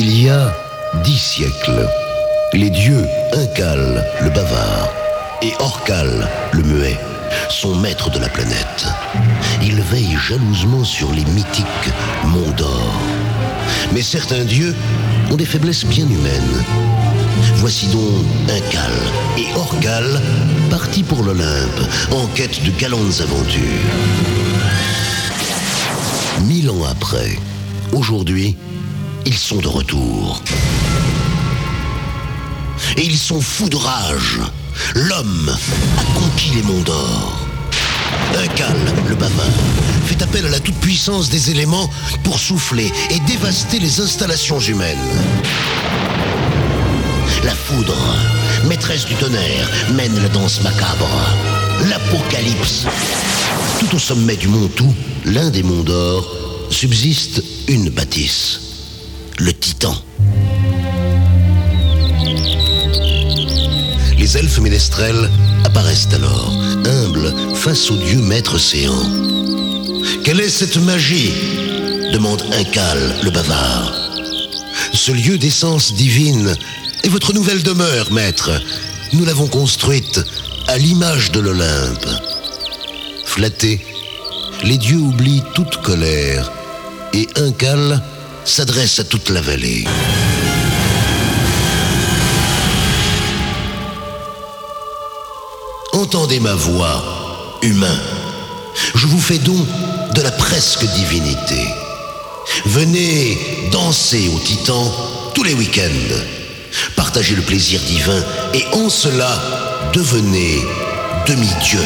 Il y a dix siècles, les dieux Incal, le bavard, et Orcal, le muet, sont maîtres de la planète. Ils veillent jalousement sur les mythiques monts d'or. Mais certains dieux ont des faiblesses bien humaines. Voici donc Incal et Orcal partis pour l'Olympe en quête de galantes aventures. Mille ans après, aujourd'hui, ils sont de retour. Et ils sont fous de rage. L'homme a conquis les monts d'or. Incal, le bavard, fait appel à la toute-puissance des éléments pour souffler et dévaster les installations humaines. La foudre, maîtresse du tonnerre, mène la danse macabre. L'apocalypse. Tout au sommet du mont Tout, l'un des monts d'or, subsiste une bâtisse. Le Titan. Les elfes ménestrels apparaissent alors, humbles face au dieu maître séant. Quelle est cette magie demande Incal, le bavard. Ce lieu d'essence divine est votre nouvelle demeure, maître. Nous l'avons construite à l'image de l'Olympe. Flattés, les dieux oublient toute colère et Incal s'adresse à toute la vallée. Entendez ma voix, humain. Je vous fais don de la presque divinité. Venez danser au Titan tous les week-ends. Partagez le plaisir divin et en cela, devenez demi-dieu.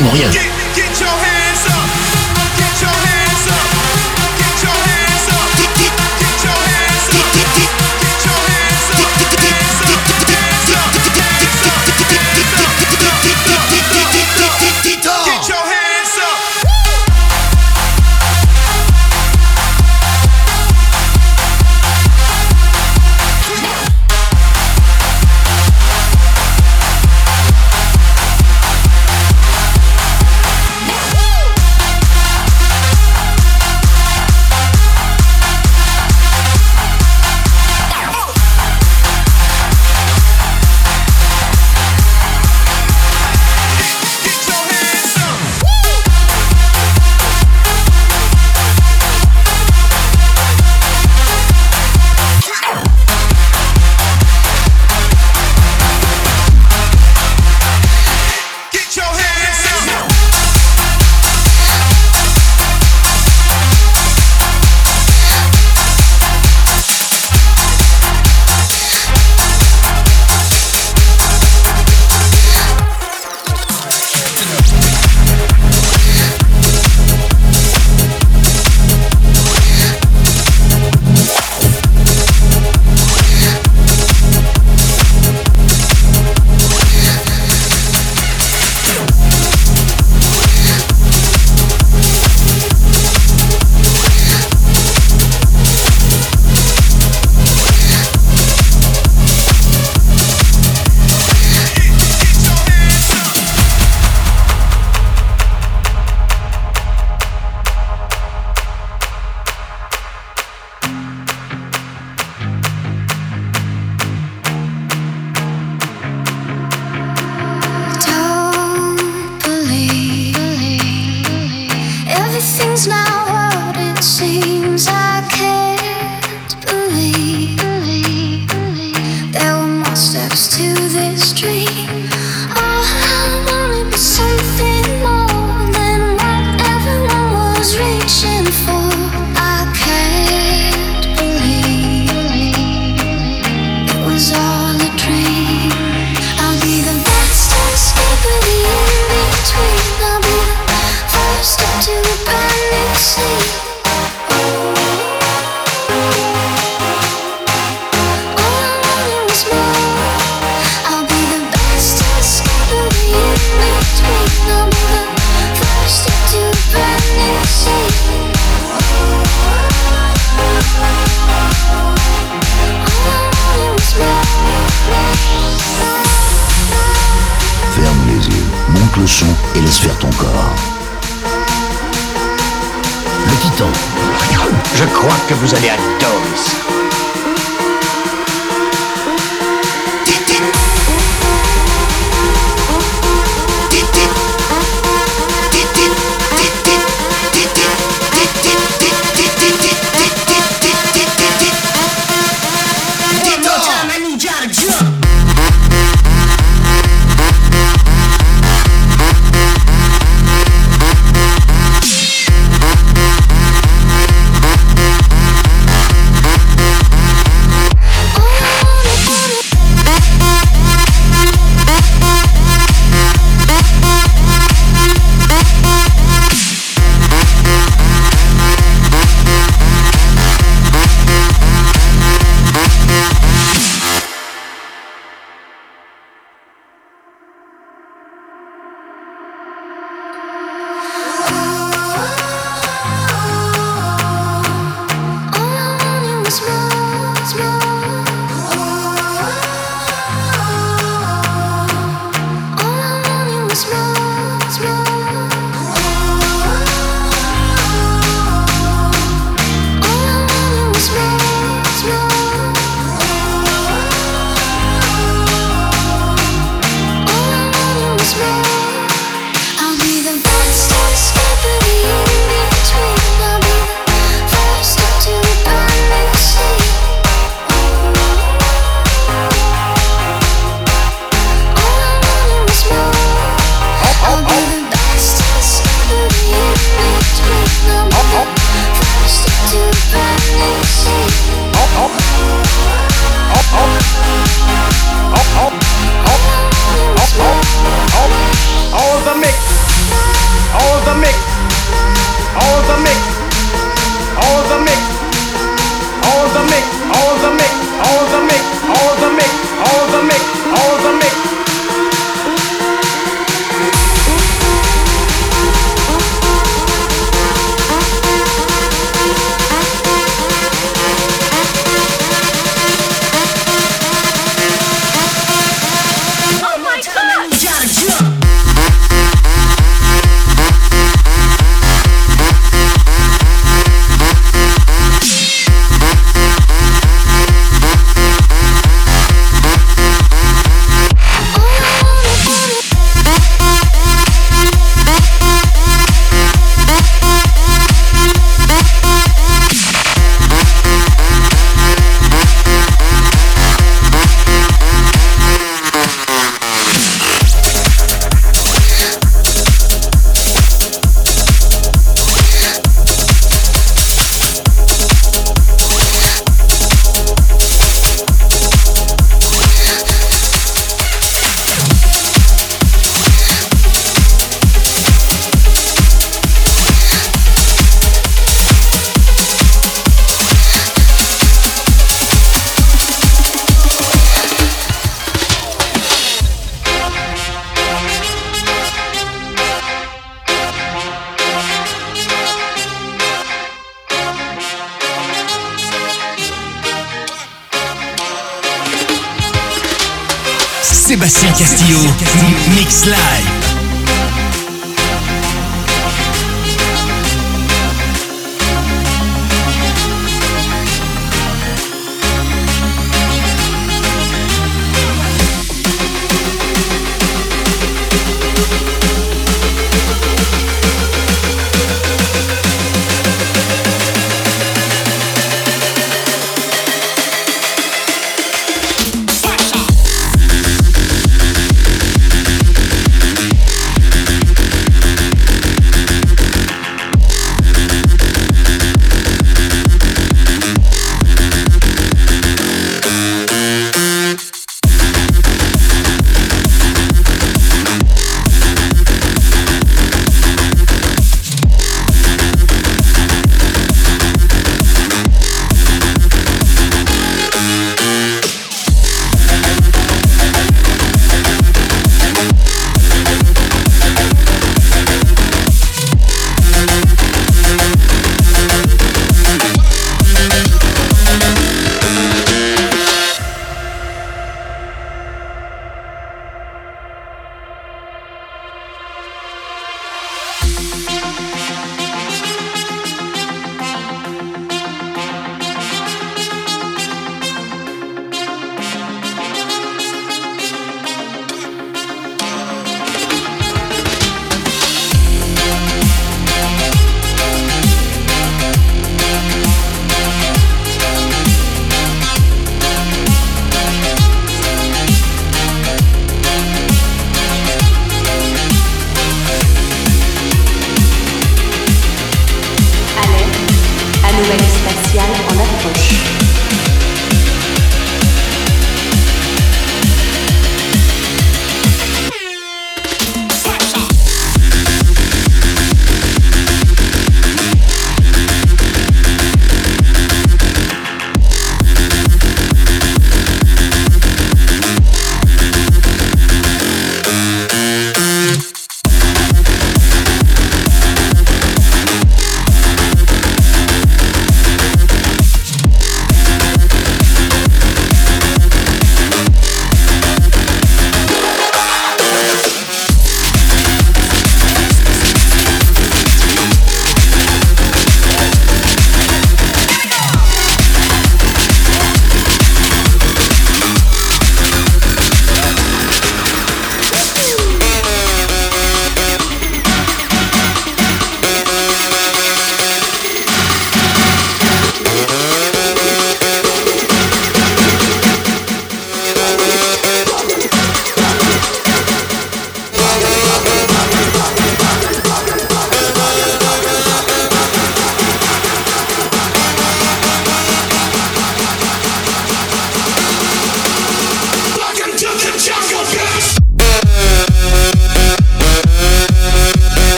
Ou rien. Get, get your hands up. Get your hands up. Get your hands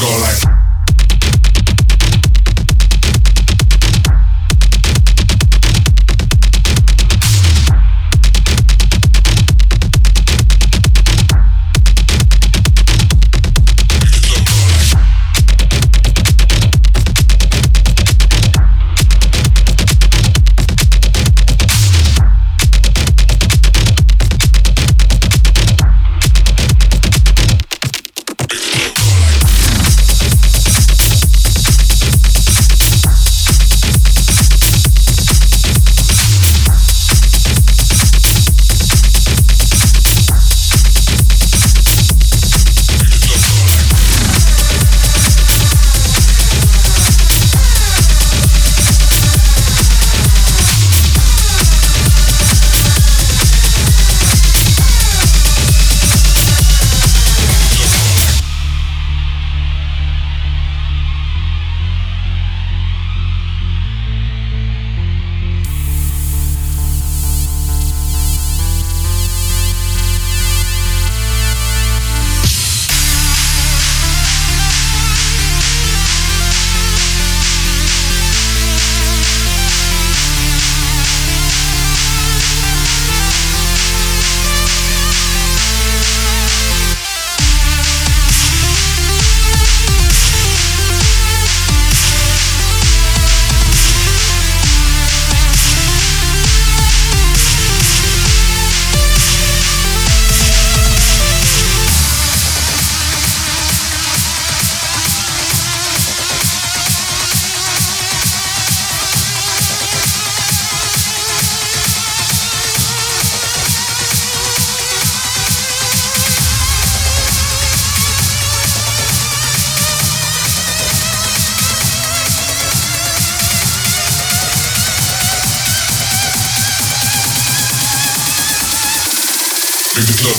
go like.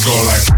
go like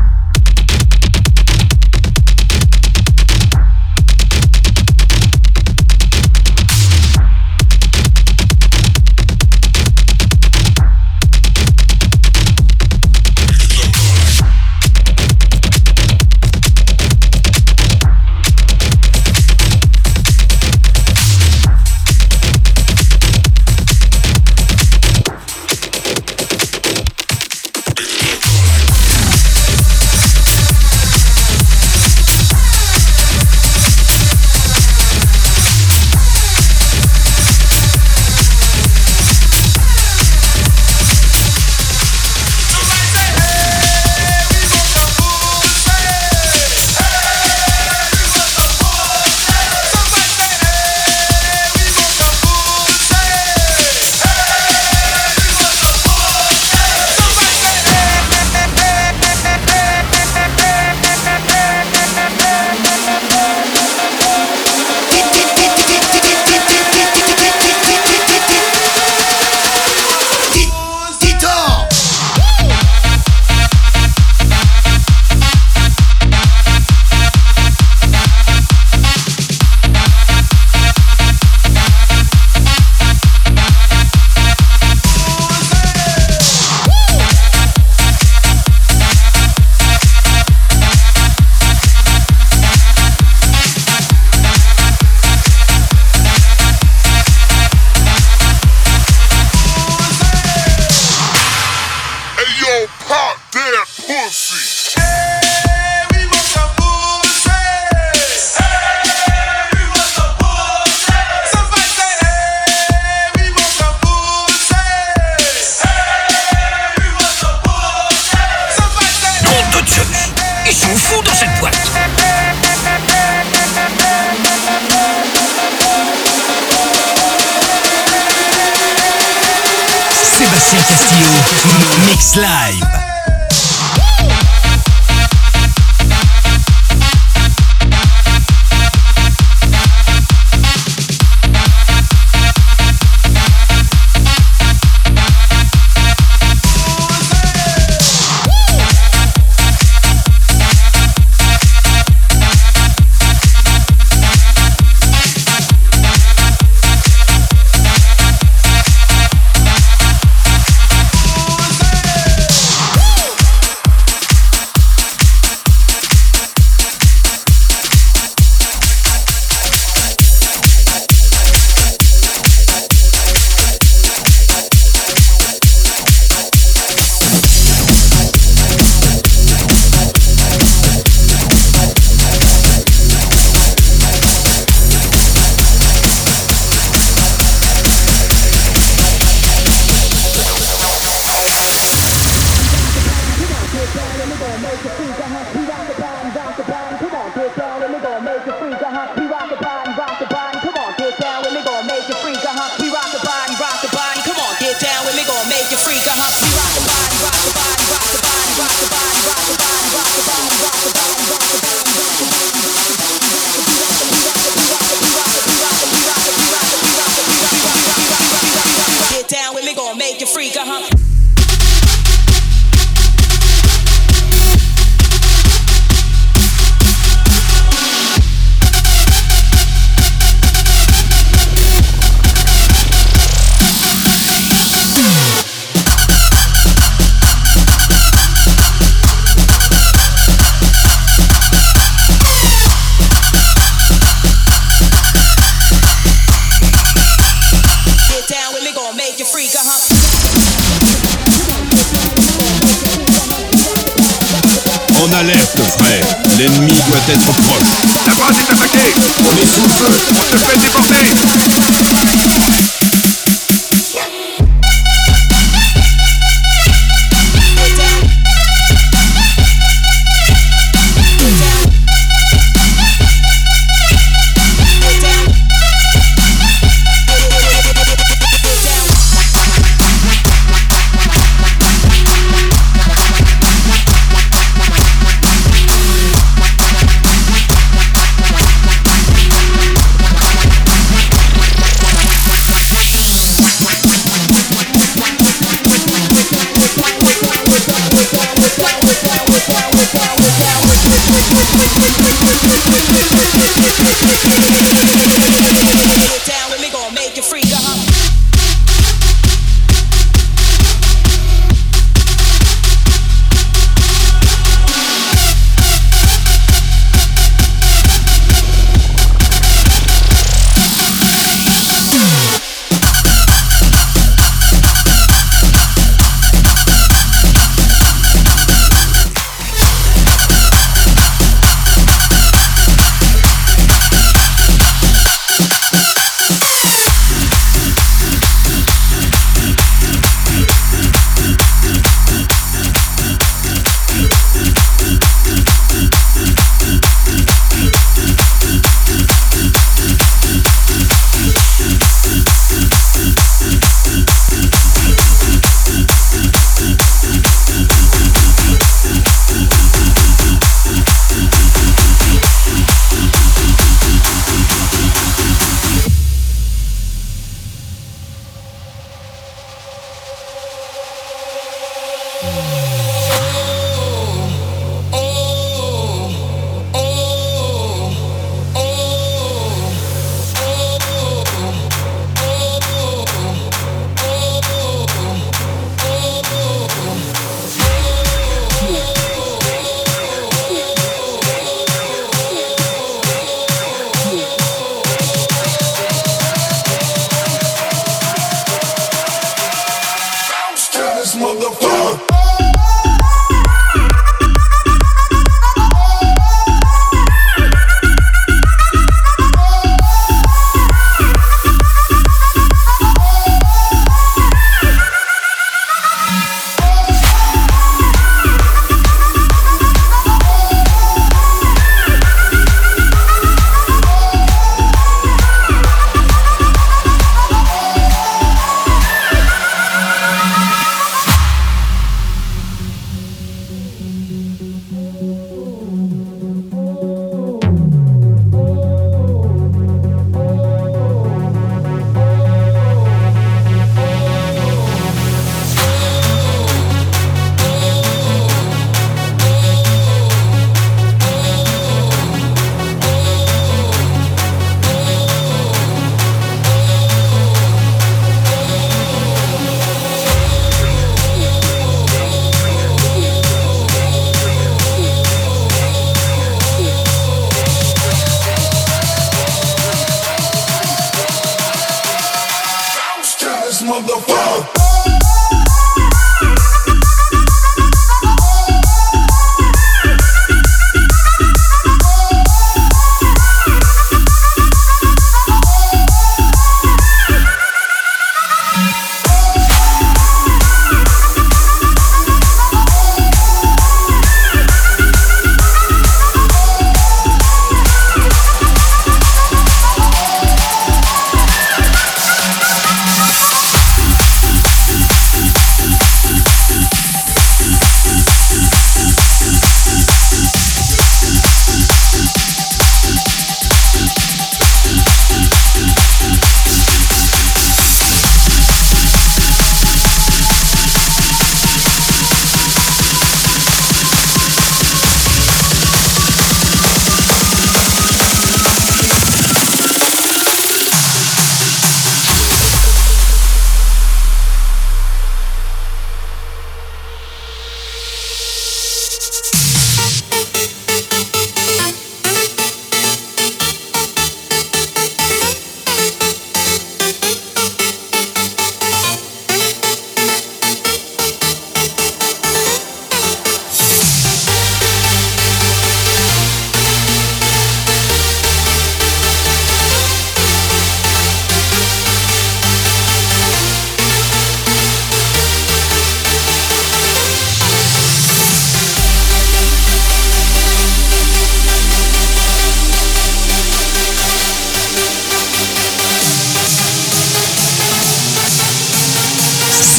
La base est attaquée. On est sous feu. On se fait déborder.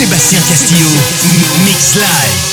Sébastien Castillo, Mix Live.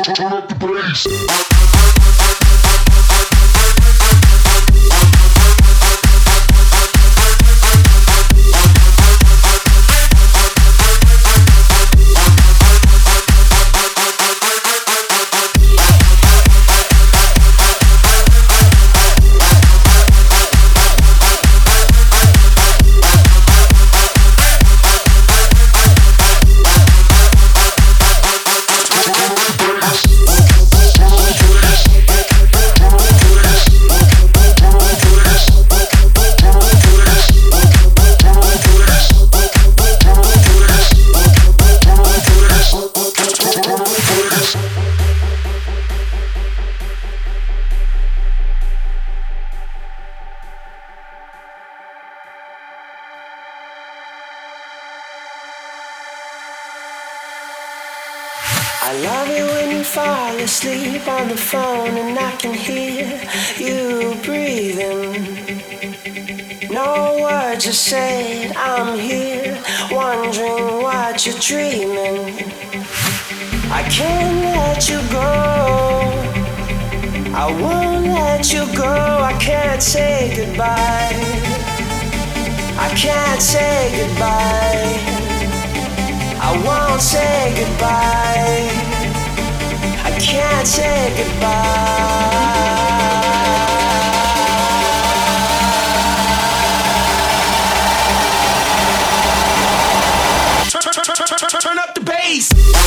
turn up the bass. can hear you breathing. No words are said, I'm here, wondering what you're dreaming. I can't let you go. I won't let you go. I can't say goodbye. I can't say goodbye. I won't say goodbye can't say goodbye. Turn up the bass!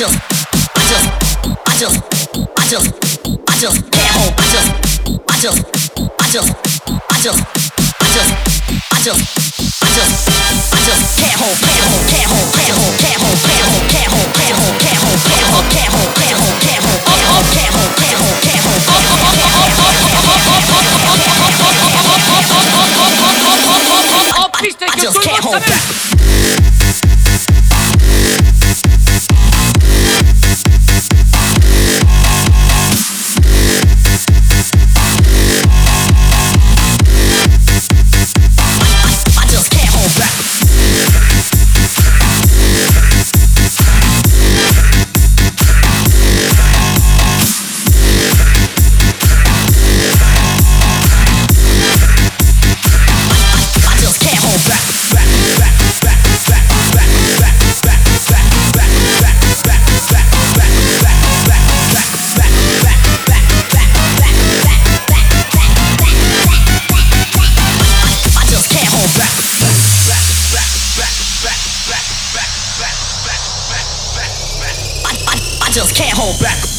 just, I just, I just, I just, I just, hell, I just, I just, I just, I just, I just, I just, I just, I just, can't hold, can't hold, can't hold, can't hold, can't hold, can't hold, can't hold, can't hold, can't hold, can't hold, can't hold, can't hold, can't hold, can't hold, can't hold, can't hold, can't hold, can't hold, I just can't hold back. back.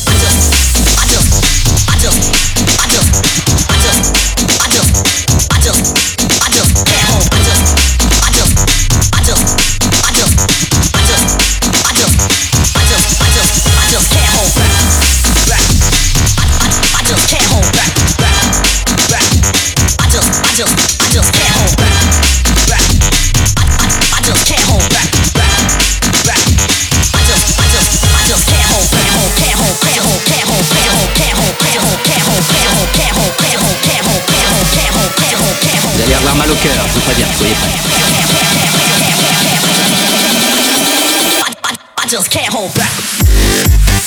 avoir mal au cœur, je vous préviens, soyez prêts. I, I, I just can't hold back.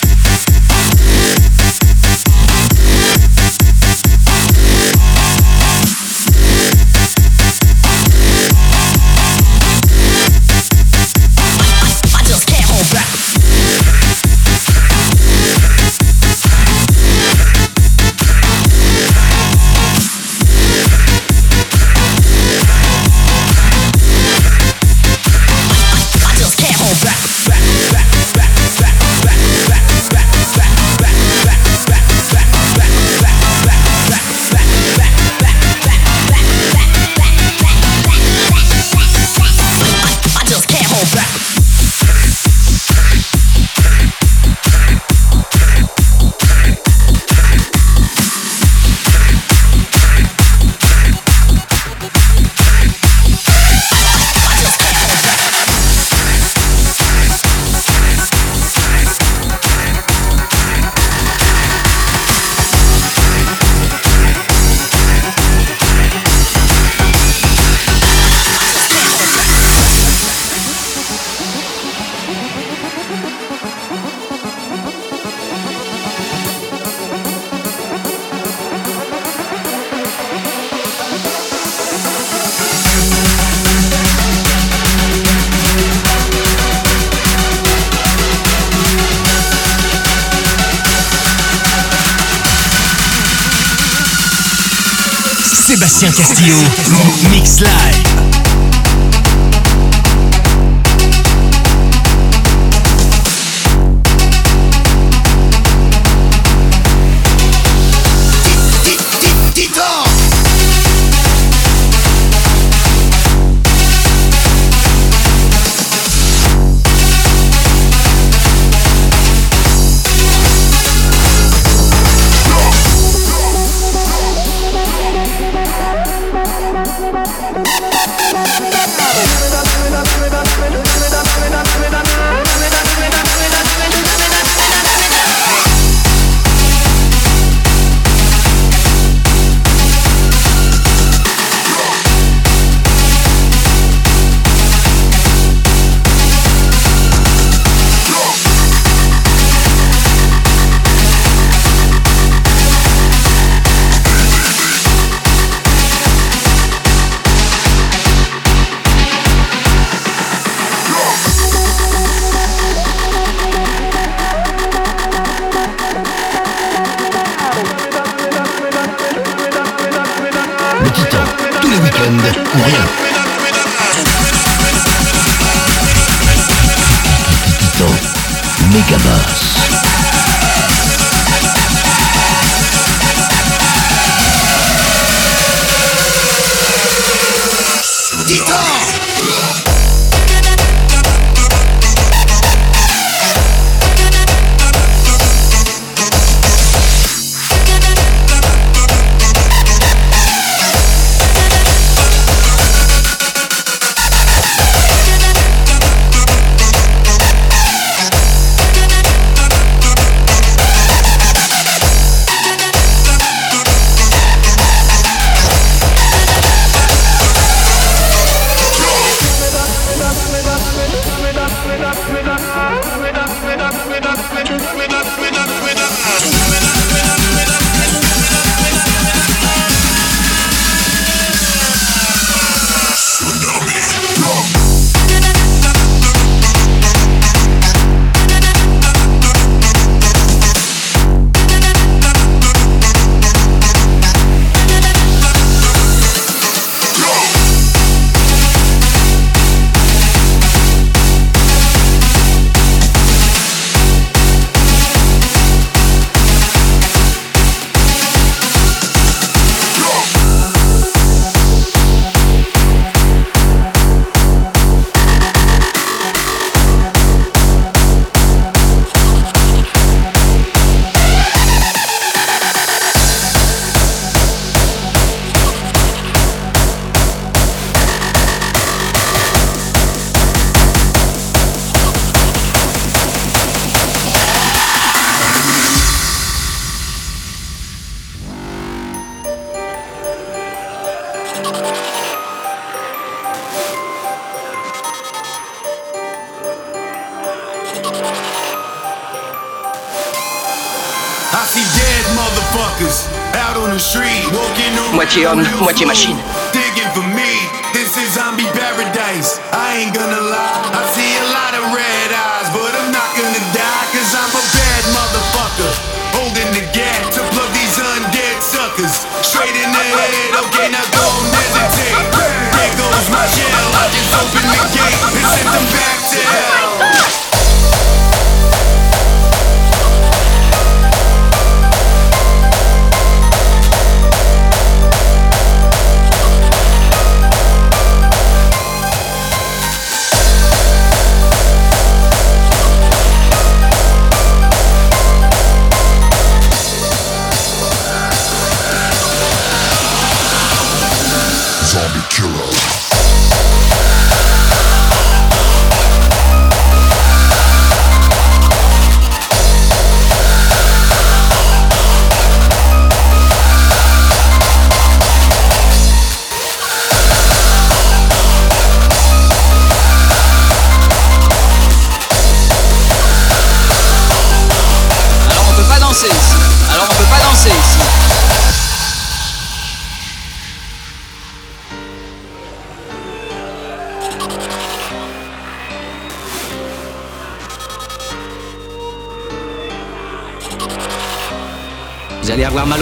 Watching on, watching machine.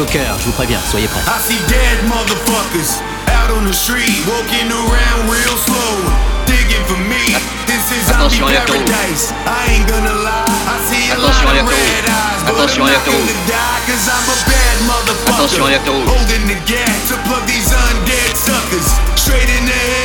au cœur, je vous préviens, soyez prêts. I see dead motherfuckers out on the street, walking around real slow, digging for me. This is Attention, zombie paradise. I ain't gonna lie, I see a Attention, lot of red eyes, I'm a bad motherfucker. Holding the gas to plug these undead suckers straight in the head.